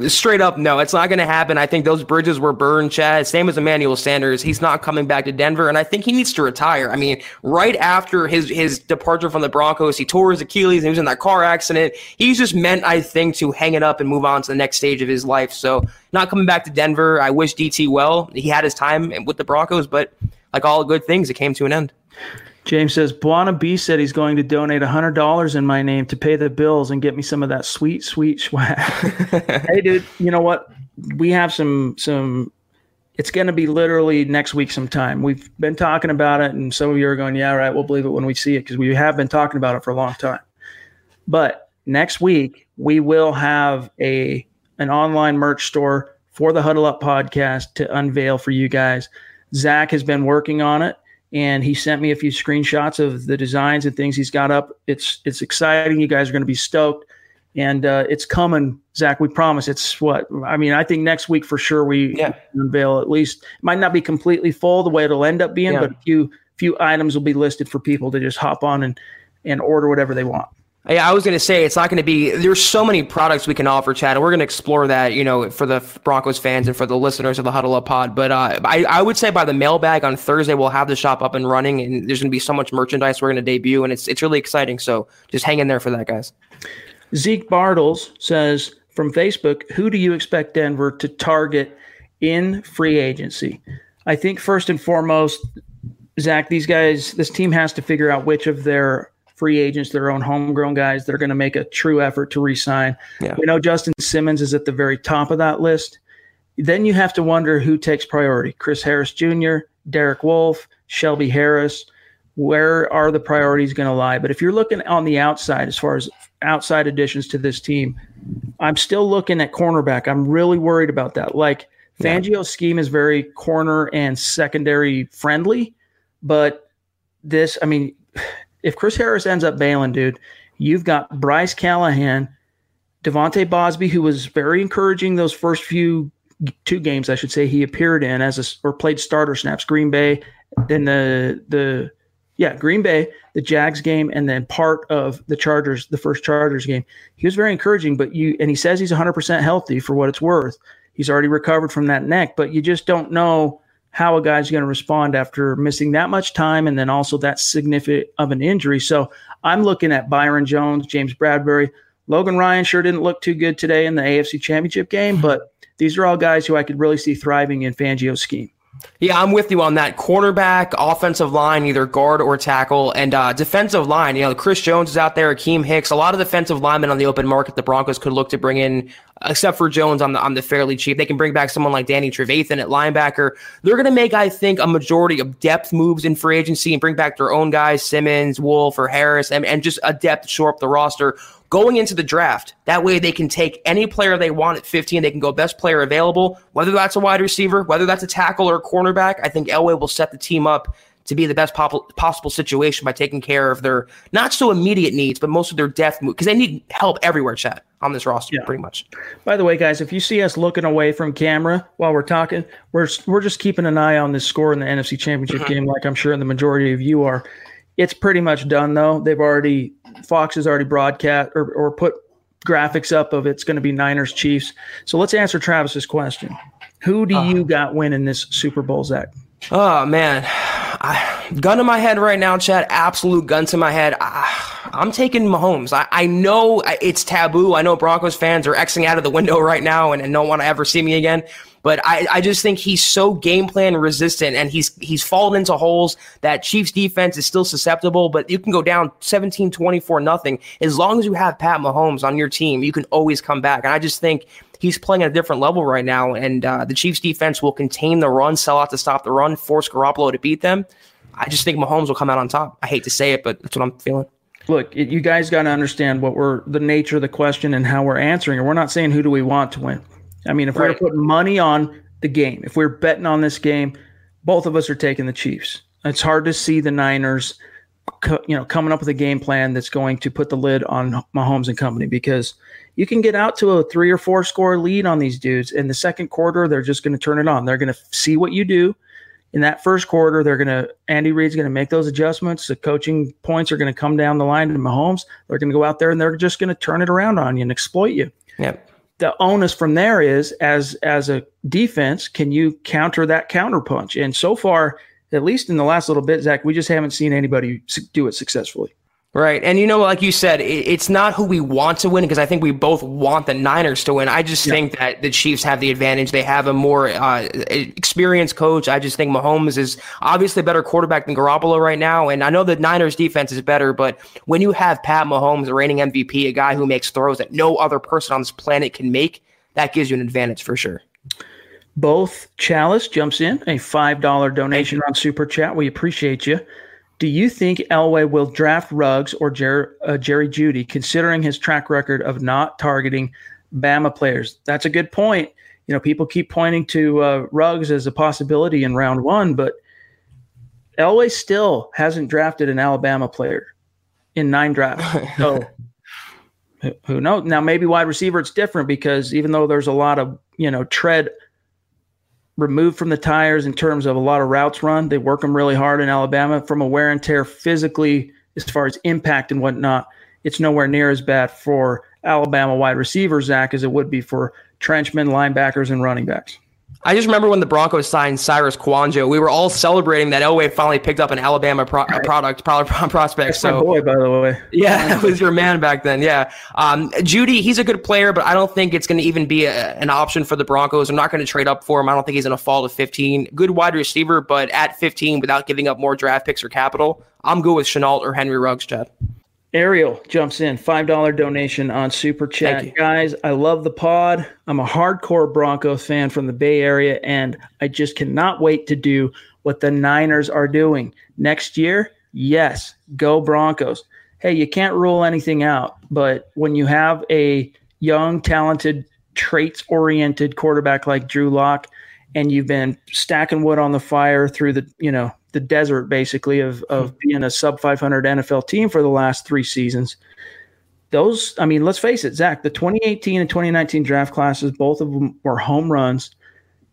Straight up, no. It's not going to happen. I think those bridges were burned, Chad. Same as Emmanuel Sanders. He's not coming back to Denver, and I think he needs to retire. I mean, right after his, his departure from the Broncos, he tore his Achilles and he was in that car accident. He's just meant, I think, to hang it up and move on to the next stage of his life. So, not coming back to Denver. I wish DT well. He had his time with the Broncos, but like all good things, it came to an end. James says Buana B said he's going to donate hundred dollars in my name to pay the bills and get me some of that sweet, sweet swag. hey, dude, you know what? We have some some. It's going to be literally next week sometime. We've been talking about it, and some of you are going, "Yeah, right. We'll believe it when we see it," because we have been talking about it for a long time. But next week we will have a an online merch store for the Huddle Up podcast to unveil for you guys. Zack has been working on it and he sent me a few screenshots of the designs and things he's got up. It's it's exciting. You guys are going to be stoked, and uh, it's coming, Zack. We promise. It's what I mean. I think next week for sure we Yeah. unveil at least. It might not be completely full the way it'll end up being, Yeah. but a few few items will be listed for people to just hop on and and order whatever they want. I was going to say it's not going to be. There's so many products we can offer, Chad, and we're going to explore that, you know, for the Broncos fans and for the listeners of the Huddle Up Pod. But uh, I, I would say by the mailbag on Thursday, we'll have the shop up and running, and there's going to be so much merchandise we're going to debut, and it's it's really exciting. So just hang in there for that, guys. Zeke Bartles says from Facebook, who do you expect Denver to target in free agency? I think first and foremost, Zack, these guys, this team has to figure out which of their free agents, their own homegrown guys that are going to make a true effort to re-sign. Yeah. We know Justin Simmons is at the very top of that list. Then you have to wonder who takes priority: Chris Harris Jr., Derek Wolfe, Shelby Harris. Where are the priorities going to lie? But if you're looking on the outside, as far as outside additions to this team, I'm still looking at cornerback. I'm really worried about that. Like Fangio's scheme is very corner and secondary friendly, but this, I mean, if Chris Harris ends up bailing, dude, you've got Bryce Callahan, De'Vante Bausby, who was very encouraging those first few two games, I should say, he appeared in as a or played starter snaps. Green Bay, then the the yeah Green Bay, the Jags game, and then part of the Chargers, the first Chargers game. He was very encouraging, but you and he says he's 100 percent healthy for what it's worth. He's already recovered from that neck, but you just don't know how a guy's going to respond after missing that much time and then also that significant of an injury. So I'm looking at Byron Jones, James Bradberry. Logan Ryan sure didn't look too good today in the AFC Championship game, but these are all guys who I could really see thriving in Fangio's scheme. Yeah, I'm with you on that. Cornerback, offensive line, either guard or tackle, and uh, defensive line. You know, Chris Jones is out there, Akiem Hicks. A lot of defensive linemen on the open market. The Broncos could look to bring in, except for Jones on the on the fairly cheap. They can bring back someone like Danny Trevathan at linebacker. They're going to make, I think, a majority of depth moves in free agency and bring back their own guys, Simmons, Wolfe, or Harris, and, and just a depth shore up the roster going into the draft. That way they can take any player they want at 15. They can go best player available, whether that's a wide receiver, whether that's a tackle or a cornerback. I think Elway will set the team up to be the best pop- possible situation by taking care of their not so immediate needs, but most of their depth move because they need help everywhere, Chad on this roster, yeah. pretty much. By the way, guys, if you see us looking away from camera while we're talking, we're we're just keeping an eye on this score in the NFC Championship mm-hmm. game, like I'm sure the majority of you are. It's pretty much done though. They've already Fox has already broadcast or, or put graphics up of it's going to be Niners Chiefs. So let's answer Travis's question. Who do uh, you got winning this Super Bowl, Zack? Oh man, I, gun to my head right now, Chad. Absolute gun to my head. I, am taking Mahomes. I, I know it's taboo. I know Broncos fans are xing out of the window right now and, and don't want to ever see me again. But I, I just think he's so game plan resistant and he's he's fallen into holes that Chiefs defense is still susceptible, but you can go down 17 24 nothing. As long as you have Pat Mahomes on your team, you can always come back. And I just think he's playing at a different level right now. And uh, the Chiefs defense will contain the run, sell out to stop the run, force Garoppolo to beat them. I just think Mahomes will come out on top. I hate to say it, but that's what I'm feeling look, you guys got to understand what we're the nature of the question and how we're answering it. We're not saying who do we want to win. I mean, if right. we're putting money on the game, if we're betting on this game, both of us are taking the Chiefs. It's hard to see the Niners, you know, coming up with a game plan that's going to put the lid on Mahomes and company because you can get out to a three or four score lead on these dudes. In the second quarter, they're just going to turn it on. They're going to see what you do. In that first quarter, they're going to Andy Reid's going to make those adjustments. The coaching points are going to come down the line to Mahomes. They're going to go out there and they're just going to turn it around on you and exploit you. Yep the onus from there is as as a defense, can you counter that counter punch? And so far, at least in the last little bit, Zack, we just haven't seen anybody do it successfully. Right. And you know, like you said, it's not who we want to win because I think we both want the Niners to win. I just yeah. think that the Chiefs have the advantage. They have a more uh, experienced coach. I just think Mahomes is obviously a better quarterback than Garoppolo right now. And I know the Niners defense is better, but when you have Pat Mahomes, the reigning MVP, a guy who makes throws that no other person on this planet can make, that gives you an advantage for sure. Both Chalice jumps in a $5 donation on Super Chat. We appreciate you. Do you think Elway will draft Ruggs or Jer- uh, Jerry Jeudy, considering his track record of not targeting Bama players? That's a good point. You know, people keep pointing to uh, Ruggs as a possibility in round one, but Elway still hasn't drafted an Alabama player in nine drafts. So who knows? Now, maybe wide receiver, it's different because even though there's a lot of, you know, tread removed from the tires in terms of a lot of routes run. They work them really hard in Alabama from a wear and tear physically, as far as impact and whatnot. It's nowhere near as bad for Alabama wide receivers, Zack, as it would be for trenchmen, linebackers, and running backs. I just remember when the Broncos signed Cyrus Kouandjio, we were all celebrating that Elway finally picked up an Alabama pro- product, pro- prospect. That's so, my boy, by the way. Yeah, that was your man back then. Yeah. Um, Jeudy, he's a good player, but I don't think it's going to even be a, an option for the Broncos. I'm not going to trade up for him. I don't think he's going to fall to 15. Good wide receiver, but at 15, without giving up more draft picks or capital, I'm good with Shenault or Henry Ruggs, Chad. Ariel jumps in, $5 donation on Super Chat. Guys, I love the pod. I'm a hardcore Broncos fan from the Bay Area, and I just cannot wait to do what the Niners are doing. Next year, yes, go Broncos. Hey, you can't rule anything out, but when you have a young, talented, traits oriented quarterback like Drew Lock, and you've been stacking wood on the fire through the, you know, the desert basically of of hmm. being a sub 500 NFL team for the last three seasons. Those, I mean, let's face it, Zack, the 2018 and 2019 draft classes, both of them were home runs.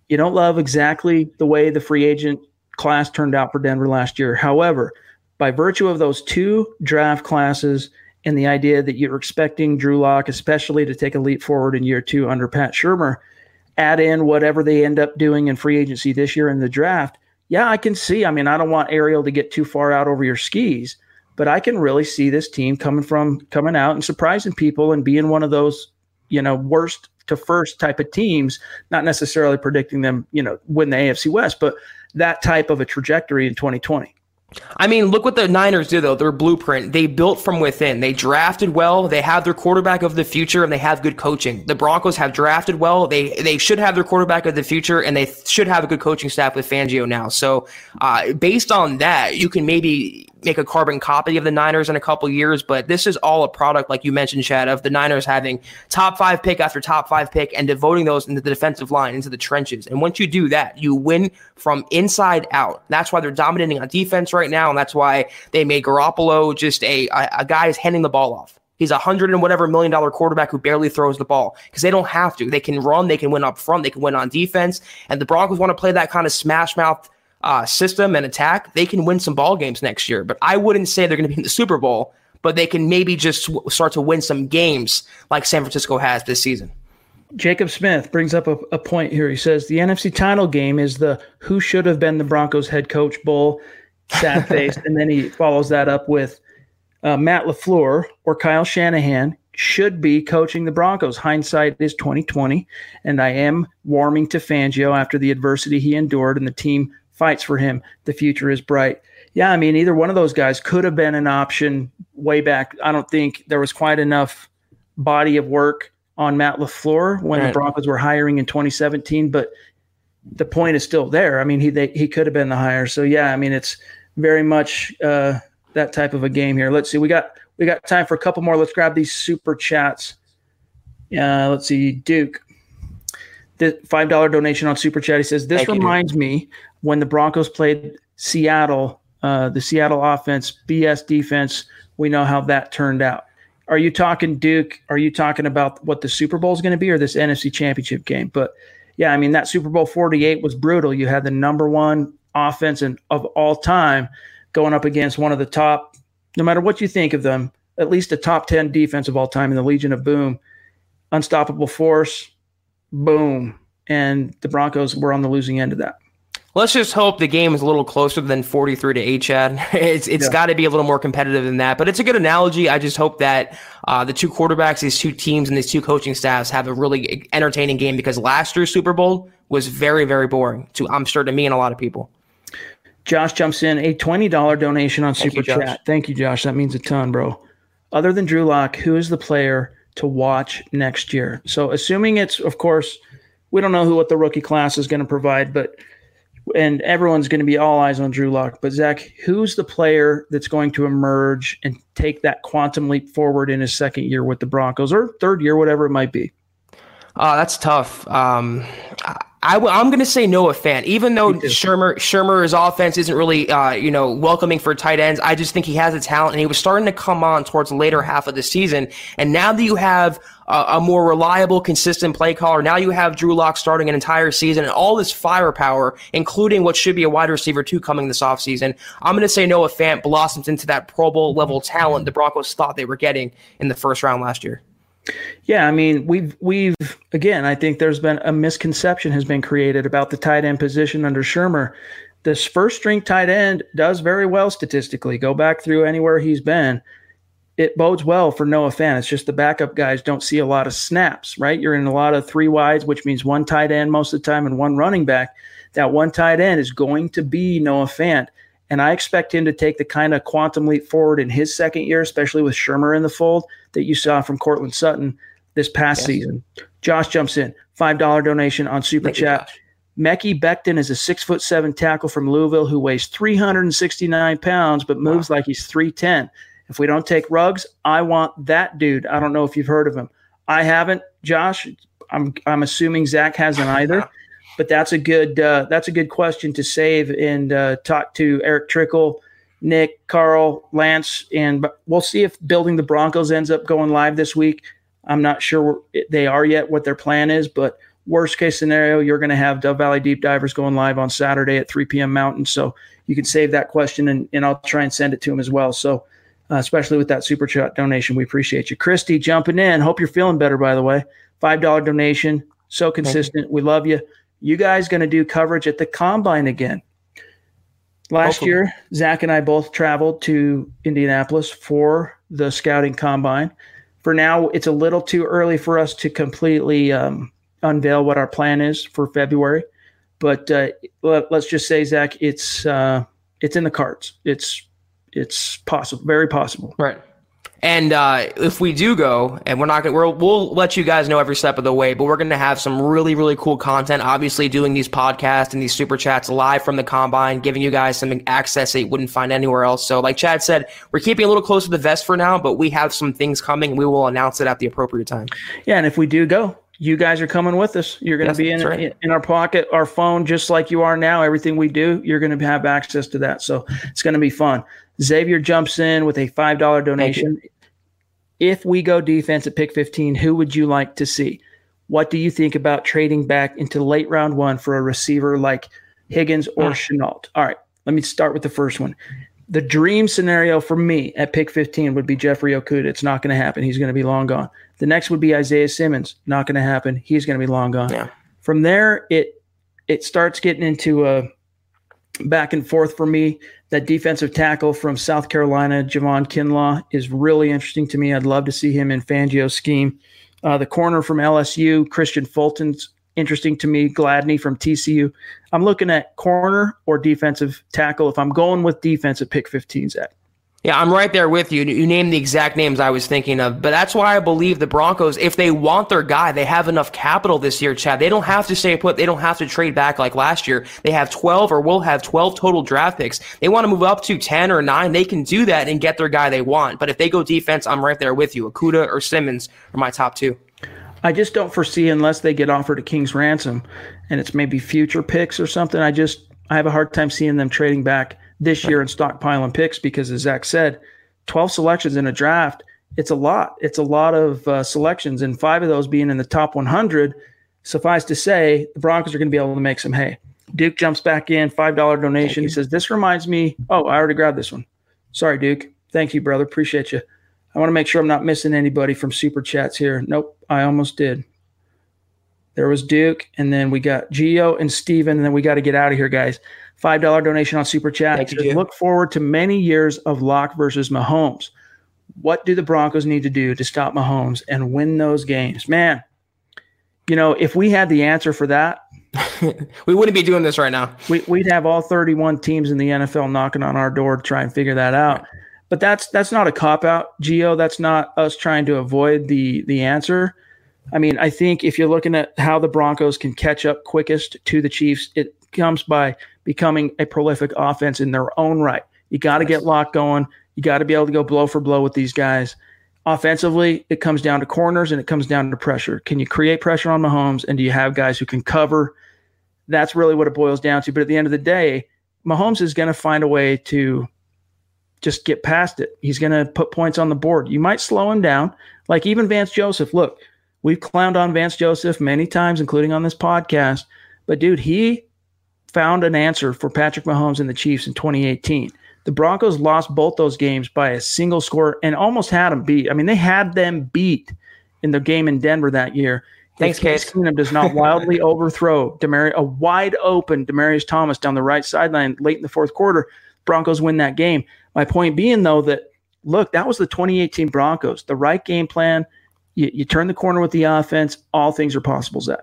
You don't love exactly the way the free agent class turned out for Denver last year. However, by virtue of those two draft classes and the idea that you're expecting Drew Lock, especially to take a leap forward in year two under Pat Shurmur, add in whatever they end up doing in free agency this year in the draft, yeah, I can see. I mean, I don't want Ariel to get too far out over your skis, but I can really see this team coming from coming out and surprising people and being one of those, you know, worst to first type of teams, not necessarily predicting them, you know, win the AFC West, but that type of a trajectory in 2020. I mean, look what the Niners did, though. Their blueprint. They built from within. They drafted well. They have their quarterback of the future, and they have good coaching. The Broncos have drafted well. They they should have their quarterback of the future, and they should have a good coaching staff with Fangio now. So, uh, based on that, you can maybe make a carbon copy of the Niners in a couple years, but this is all a product, like you mentioned, Chad, of the Niners having top five pick after top five pick and devoting those into the defensive line, into the trenches. And once you do that, you win from inside out. That's why they're dominating on defense right now, and that's why they made Garoppolo just a, a, a guy is handing the ball off. He's a hundred and whatever million dollar quarterback who barely throws the ball because they don't have to. They can run, they can win up front, they can win on defense. And the Broncos want to play that kind of smash mouth uh, system and attack, they can win some ball games next year. But I wouldn't say they're going to be in the Super Bowl, but they can maybe just start to win some games like San Francisco has this season. Jacob Smith brings up a, a point here. He says the NFC title game is the who should have been the Broncos head coach bowl, sad face, and then he follows that up with uh, Matt LaFleur or Kyle Shanahan should be coaching the Broncos. Hindsight is 2020, and I am warming to Fangio after the adversity he endured and the team fights for him. The future is bright. Yeah, I mean, either one of those guys could have been an option way back. I don't think there was quite enough body of work on Matt LaFleur when right. the Broncos were hiring in 2017, but the point is still there. I mean, he they, he could have been the hire. So yeah, I mean, it's very much uh, that type of a game here. Let's see, we got we got time for a couple more. Let's grab these super chats. Uh, let's see, Duke the five dollar donation on super chat. He says this Thank reminds you, me when the Broncos played Seattle, uh, the Seattle offense, BS defense. We know how that turned out. Are you talking Duke? Are you talking about what the Super Bowl is going to be or this NFC Championship game? But yeah, I mean that Super Bowl 48 was brutal. You had the number one offense of all time going up against one of the top, no matter what you think of them, at least a top 10 defense of all time in the Legion of Boom. Unstoppable force, boom. And the Broncos were on the losing end of that. Let's just hope the game is a little closer than 43 to 8, Chad. It's it's yeah. got to be a little more competitive than that. But it's a good analogy. I just hope that uh, the two quarterbacks, these two teams, and these two coaching staffs have a really entertaining game because last year's Super Bowl was very, very boring to I'm sure to me and a lot of people. Josh jumps in a $20 donation on Thank Super you, Chat. Thank you, Josh. That means a ton, bro. Other than Drew Lock, who is the player to watch next year. So, assuming it's, of course, we don't know who what the rookie class is going to provide, but and everyone's going to be all eyes on Drew Lock. But Zack, who's the player that's going to emerge and take that quantum leap forward in his second year with the Broncos or third year, whatever it might be? Oh, that's tough. Um, I, am going to say Noah Fant, even though Shurmur Shurmur's offense isn't really, uh, you know, welcoming for tight ends. I just think he has the talent, and he was starting to come on towards the later half of the season. And now that you have a, a more reliable, consistent play caller, now you have Drew Lock starting an entire season, and all this firepower, including what should be a wide receiver two coming this offseason. I'm going to say Noah Fant blossoms into that Pro Bowl level talent the Broncos thought they were getting in the first round last year. Yeah, I mean, we've we've again, I think there's been a misconception has been created about the tight end position under Shurmur. This first string tight end does very well statistically. Go back through anywhere he's been. It bodes well for Noah Fant. It's just the backup guys don't see a lot of snaps, right? You're in a lot of three wides, which means one tight end most of the time and one running back. That one tight end is going to be Noah Fant. And I expect him to take the kind of quantum leap forward in his second year, especially with Shurmur in the fold that you saw from Courtland Sutton this past yes. season. Josh jumps in, five dollar donation on Super Thank Chat. Mekhi Becton is a six foot seven tackle from Louisville who weighs 369 pounds but moves wow. like he's 310. If we don't take Ruggs, I want that dude. I don't know if you've heard of him. I haven't, Josh. I'm I'm assuming Zack hasn't either. but that's a good uh, that's a good question to save and uh, talk to Erick Trickel, Nick, Carl, Lance, and we'll see if building the Broncos ends up going live this week. I'm not sure they are yet what their plan is, but worst case scenario, you're going to have Dove Valley Deep Divers going live on Saturday at 3 p.m. Mountain. So you can save that question and, and I'll try and send it to him as well. So, uh, especially with that super chat donation, we appreciate you. Christy jumping in. Hope you're feeling better, by the way. $5 donation. So consistent. We love you. You guys going to do coverage at the combine again. Last Hopefully. year, Zack and I both traveled to Indianapolis for the scouting combine for now, it's a little too early for us to completely um, unveil what our plan is for February. But uh, let, us just say, Zack, it's uh, it's in the cards. It's it's possible, very possible. Right. And uh, if we do go, and we're not gonna, we'll, we'll let you guys know every step of the way, but we're gonna have some really, really cool content. Obviously, doing these podcasts and these super chats live from the combine, giving you guys some access that you wouldn't find anywhere else. So, like Chad said, we're keeping a little close to the vest for now, but we have some things coming. We will announce it at the appropriate time. Yeah, and if we do go, you guys are coming with us. You're going to yes, be in, right. in our pocket, our phone, just like you are now. Everything we do, you're going to have access to that. So it's going to be fun. Xavier jumps in with a five dollar donation if we go defense at pick 15, who would you like to see? What do you think about trading back into late round one for a receiver like Higgins or uh. Shenault? All right, let me start with the first one. The dream scenario for me at pick 15 would be Jeffrey Okudah. It's not going to happen. He's going to be long gone. The next would be Isaiah Simmons. Not going to happen. He's going to be long gone. Yeah. From there, it it starts getting into a back and forth for me. That defensive tackle from South Carolina, Javon Kinlaw, is really interesting to me. I'd love to see him in Fangio's scheme. Uh, the corner from LSU, Kristian Fulton's interesting to me. Gladney from TCU. I'm looking at corner or defensive tackle. If I'm going with defense at pick 15, Zack. Yeah, I'm right there with you. You named the exact names I was thinking of, but that's why I believe the Broncos, if they want their guy, they have enough capital this year, Chad. They don't have to stay put. They don't have to trade back like last year. They have 12 or will have 12 total draft picks. They want to move up to 10 or 9. They can do that and get their guy they want. But if they go defense, I'm right there with you. Okudah or Simmons are my top two. I just don't foresee unless they get offered a king's ransom and it's maybe future picks or something. I just I have a hard time seeing them trading back this year and stockpiling picks because, as Zack said, 12 selections in a draft, it's a lot. It's a lot of uh, selections, and five of those being in the top 100. Suffice to say, the Broncos are going to be able to make some hay. Duke jumps back in, $5 donation. He says, This reminds me. Oh, I already grabbed this one. Sorry, Duke. Thank you, brother. Appreciate you. I want to make sure I'm not missing anybody from super chats here. Nope, I almost did. There was Duke, and then we got Geo and Steven, and then we got to get out of here, guys. $5 donation on Super Chat. Says, Look forward to many years of Lock versus Mahomes. What do the Broncos need to do to stop Mahomes and win those games? Man, you know, if we had the answer for that, we wouldn't be doing this right now. We, would have all 31 teams in the NFL knocking on our door to try and figure that out. Right. But that's that's not a cop out, Geo. That's not us trying to avoid the the answer. I mean, I think if you're looking at how the Broncos can catch up quickest to the Chiefs, it comes by becoming a prolific offense in their own right. You got to get locked going. You got to be able to go blow for blow with these guys. Offensively, it comes down to corners and it comes down to pressure. Can you create pressure on Mahomes and do you have guys who can cover? That's really what it boils down to. But at the end of the day, Mahomes is going to find a way to just get past it. He's going to put points on the board. You might slow him down. Like even Vance Joseph. Look, we've clowned on Vance Joseph many times, including on this podcast. But dude, he found an answer for Patrick Mahomes and the Chiefs in 2018. The Broncos lost both those games by a single score and almost had them beat. I mean, they had them beat in the game in Denver that year. Thanks, Case. Keenum does not wildly overthrow Demar- a wide open Demaryius Thomas down the right sideline late in the fourth quarter. Broncos win that game. My point being, though, that look, that was the 2018 Broncos. The right game plan. You, you turn the corner with the offense. All things are possible, Zack.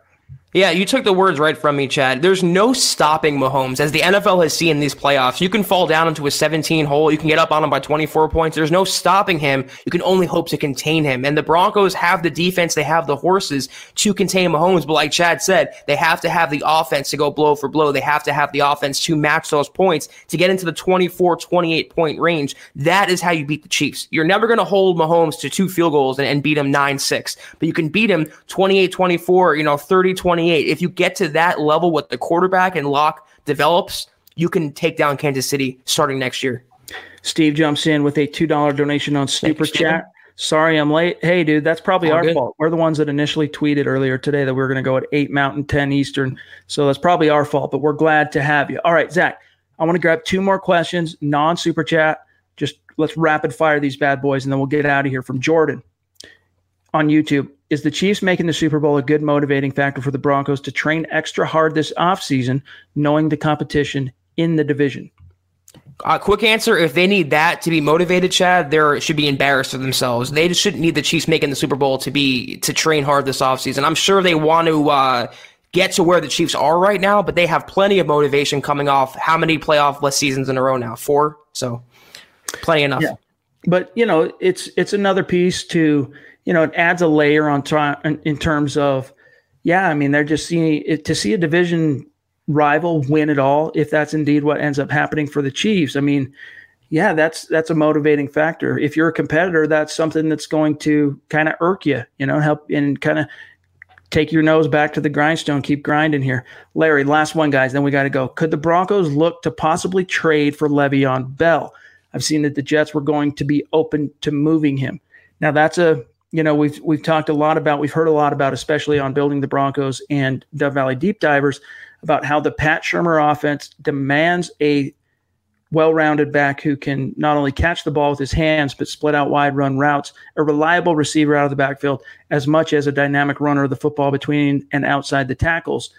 Yeah, you took the words right from me, Chad. There's no stopping Mahomes. As the NFL has seen in these playoffs, you can fall down into a 17 hole. You can get up on him by 24 points. There's no stopping him. You can only hope to contain him. And the Broncos have the defense. They have the horses to contain Mahomes. But like Chad said, they have to have the offense to go blow for blow. They have to have the offense to match those points to get into the 24, 28 point range. That is how you beat the Chiefs. You're never going to hold Mahomes to two field goals and, and beat him 9 6. But you can beat him 28, 24, you know, 30, 28. If you get to that level with the quarterback and Lock develops, you can take down Kansas City starting next year. Steve jumps in with a $2 donation on Super Chat. Sorry, I'm late. Hey, dude, that's probably All our good. fault. We're the ones that initially tweeted earlier today that we are going to go at 8 Mountain, 10 Eastern. So that's probably our fault, but we're glad to have you. All right, Zack, I want to grab two more questions, non Super Chat. Just let's rapid fire these bad boys and then we'll get out of here from Jordan on YouTube. Is the Chiefs making the Super Bowl a good motivating factor for the Broncos to train extra hard this offseason, knowing the competition in the division? Uh, quick answer: If they need that to be motivated, Chad, they should be embarrassed for themselves. They just shouldn't need the Chiefs making the Super Bowl to be to train hard this offseason. I'm sure they want to uh, get to where the Chiefs are right now, but they have plenty of motivation coming off how many playoff less seasons in a row now? Four. So plenty enough. Yeah. But you know, it's it's another piece to you know it adds a layer on try, in, terms of yeah. I mean, they're just seeing it, to see a division rival win it all if that's indeed what ends up happening for the Chiefs. I mean, yeah, that's that's a motivating factor. If you're a competitor, that's something that's going to kind of irk you, you know, help and kind of take your nose back to the grindstone, keep grinding here. Larry, last one, guys, then we got to go. Could the Broncos look to possibly trade for Le'Veon Bell? I've seen that the Jets were going to be open to moving him. Now that's a you know we've we've talked a lot about we've heard a lot about especially on building the Broncos and Dove Valley Deep Divers about how the Pat Shurmur offense demands a well-rounded back who can not only catch the ball with his hands but split out wide run routes, a reliable receiver out of the backfield as much as a dynamic runner of the football between and outside the tackles.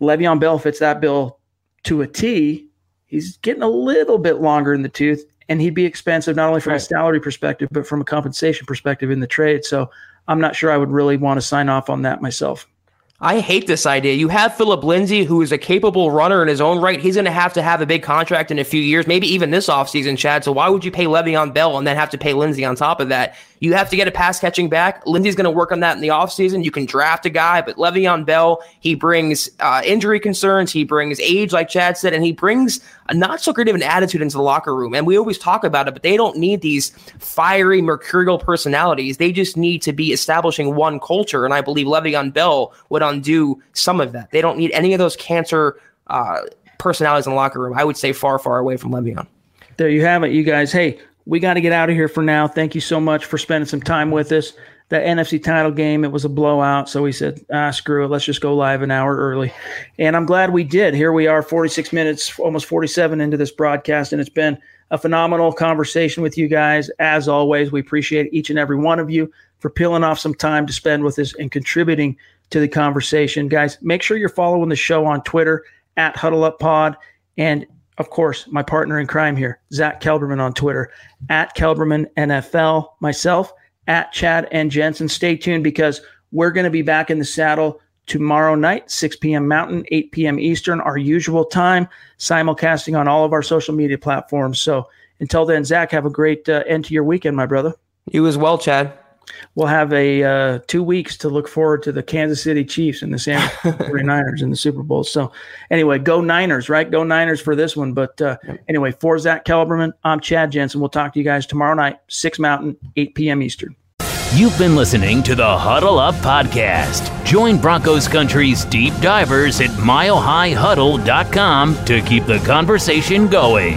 Le'Veon Bell fits that bill to a T. He's getting a little bit longer in the tooth, and he'd be expensive not only from Right. a salary perspective but from a compensation perspective in the trade. So I'm not sure I would really want to sign off on that myself. I hate this idea. You have Phillip Lindsay, who is a capable runner in his own right. He's going to have to have a big contract in a few years, maybe even this offseason, Chad. So why would you pay Le'Veon Bell and then have to pay Lindsay on top of that? You have to get a pass catching back. Lindsay's going to work on that in the offseason. You can draft a guy, but Le'Veon Bell, he brings uh, injury concerns, he brings age, like Chad said, and he brings a not so great of an attitude into the locker room. And we always talk about it, but they don't need these fiery, mercurial personalities. They just need to be establishing one culture. And I believe Le'Veon Bell would undo some of that. They don't need any of those cancer uh, personalities in the locker room. I would say far, far away from Le'Veon. There you have it, you guys. Hey, we got to get out of here for now. Thank you so much for spending some time with us. The NFC title game, it was a blowout. So we said, ah, screw it. Let's just go live an hour early. And I'm glad we did. Here we are, 46 minutes, almost 47 into this broadcast. And it's been a phenomenal conversation with you guys. As always, we appreciate each and every one of you for peeling off some time to spend with us and contributing to the conversation. Guys, make sure you're following the show on Twitter at Huddle Up Pod. And of course, my partner in crime here, Zack Kelberman on Twitter, at Kelberman NFL, myself, at Chad and Jensen. Stay tuned because we're going to be back in the saddle tomorrow night, 6 p.m. Mountain, 8 p.m. Eastern, our usual time, simulcasting on all of our social media platforms. So until then, Zack, have a great uh, end to your weekend, my brother. You as well, Chad. We'll have a uh, two weeks to look forward to the Kansas City Chiefs and the San Francisco 49ers in the Super Bowl. So, anyway, go Niners, right? Go Niners for this one. But uh, anyway, for Zack Kelberman, I'm Chad Jensen. We'll talk to you guys tomorrow night, 6 Mountain, 8 p.m. Eastern. You've been listening to the Huddle Up Podcast. Join Broncos Country's deep divers at milehighhuddle.com to keep the conversation going.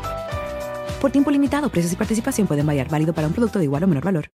Por tiempo limitado, precios y participación pueden variar, válido para un producto de igual o menor valor.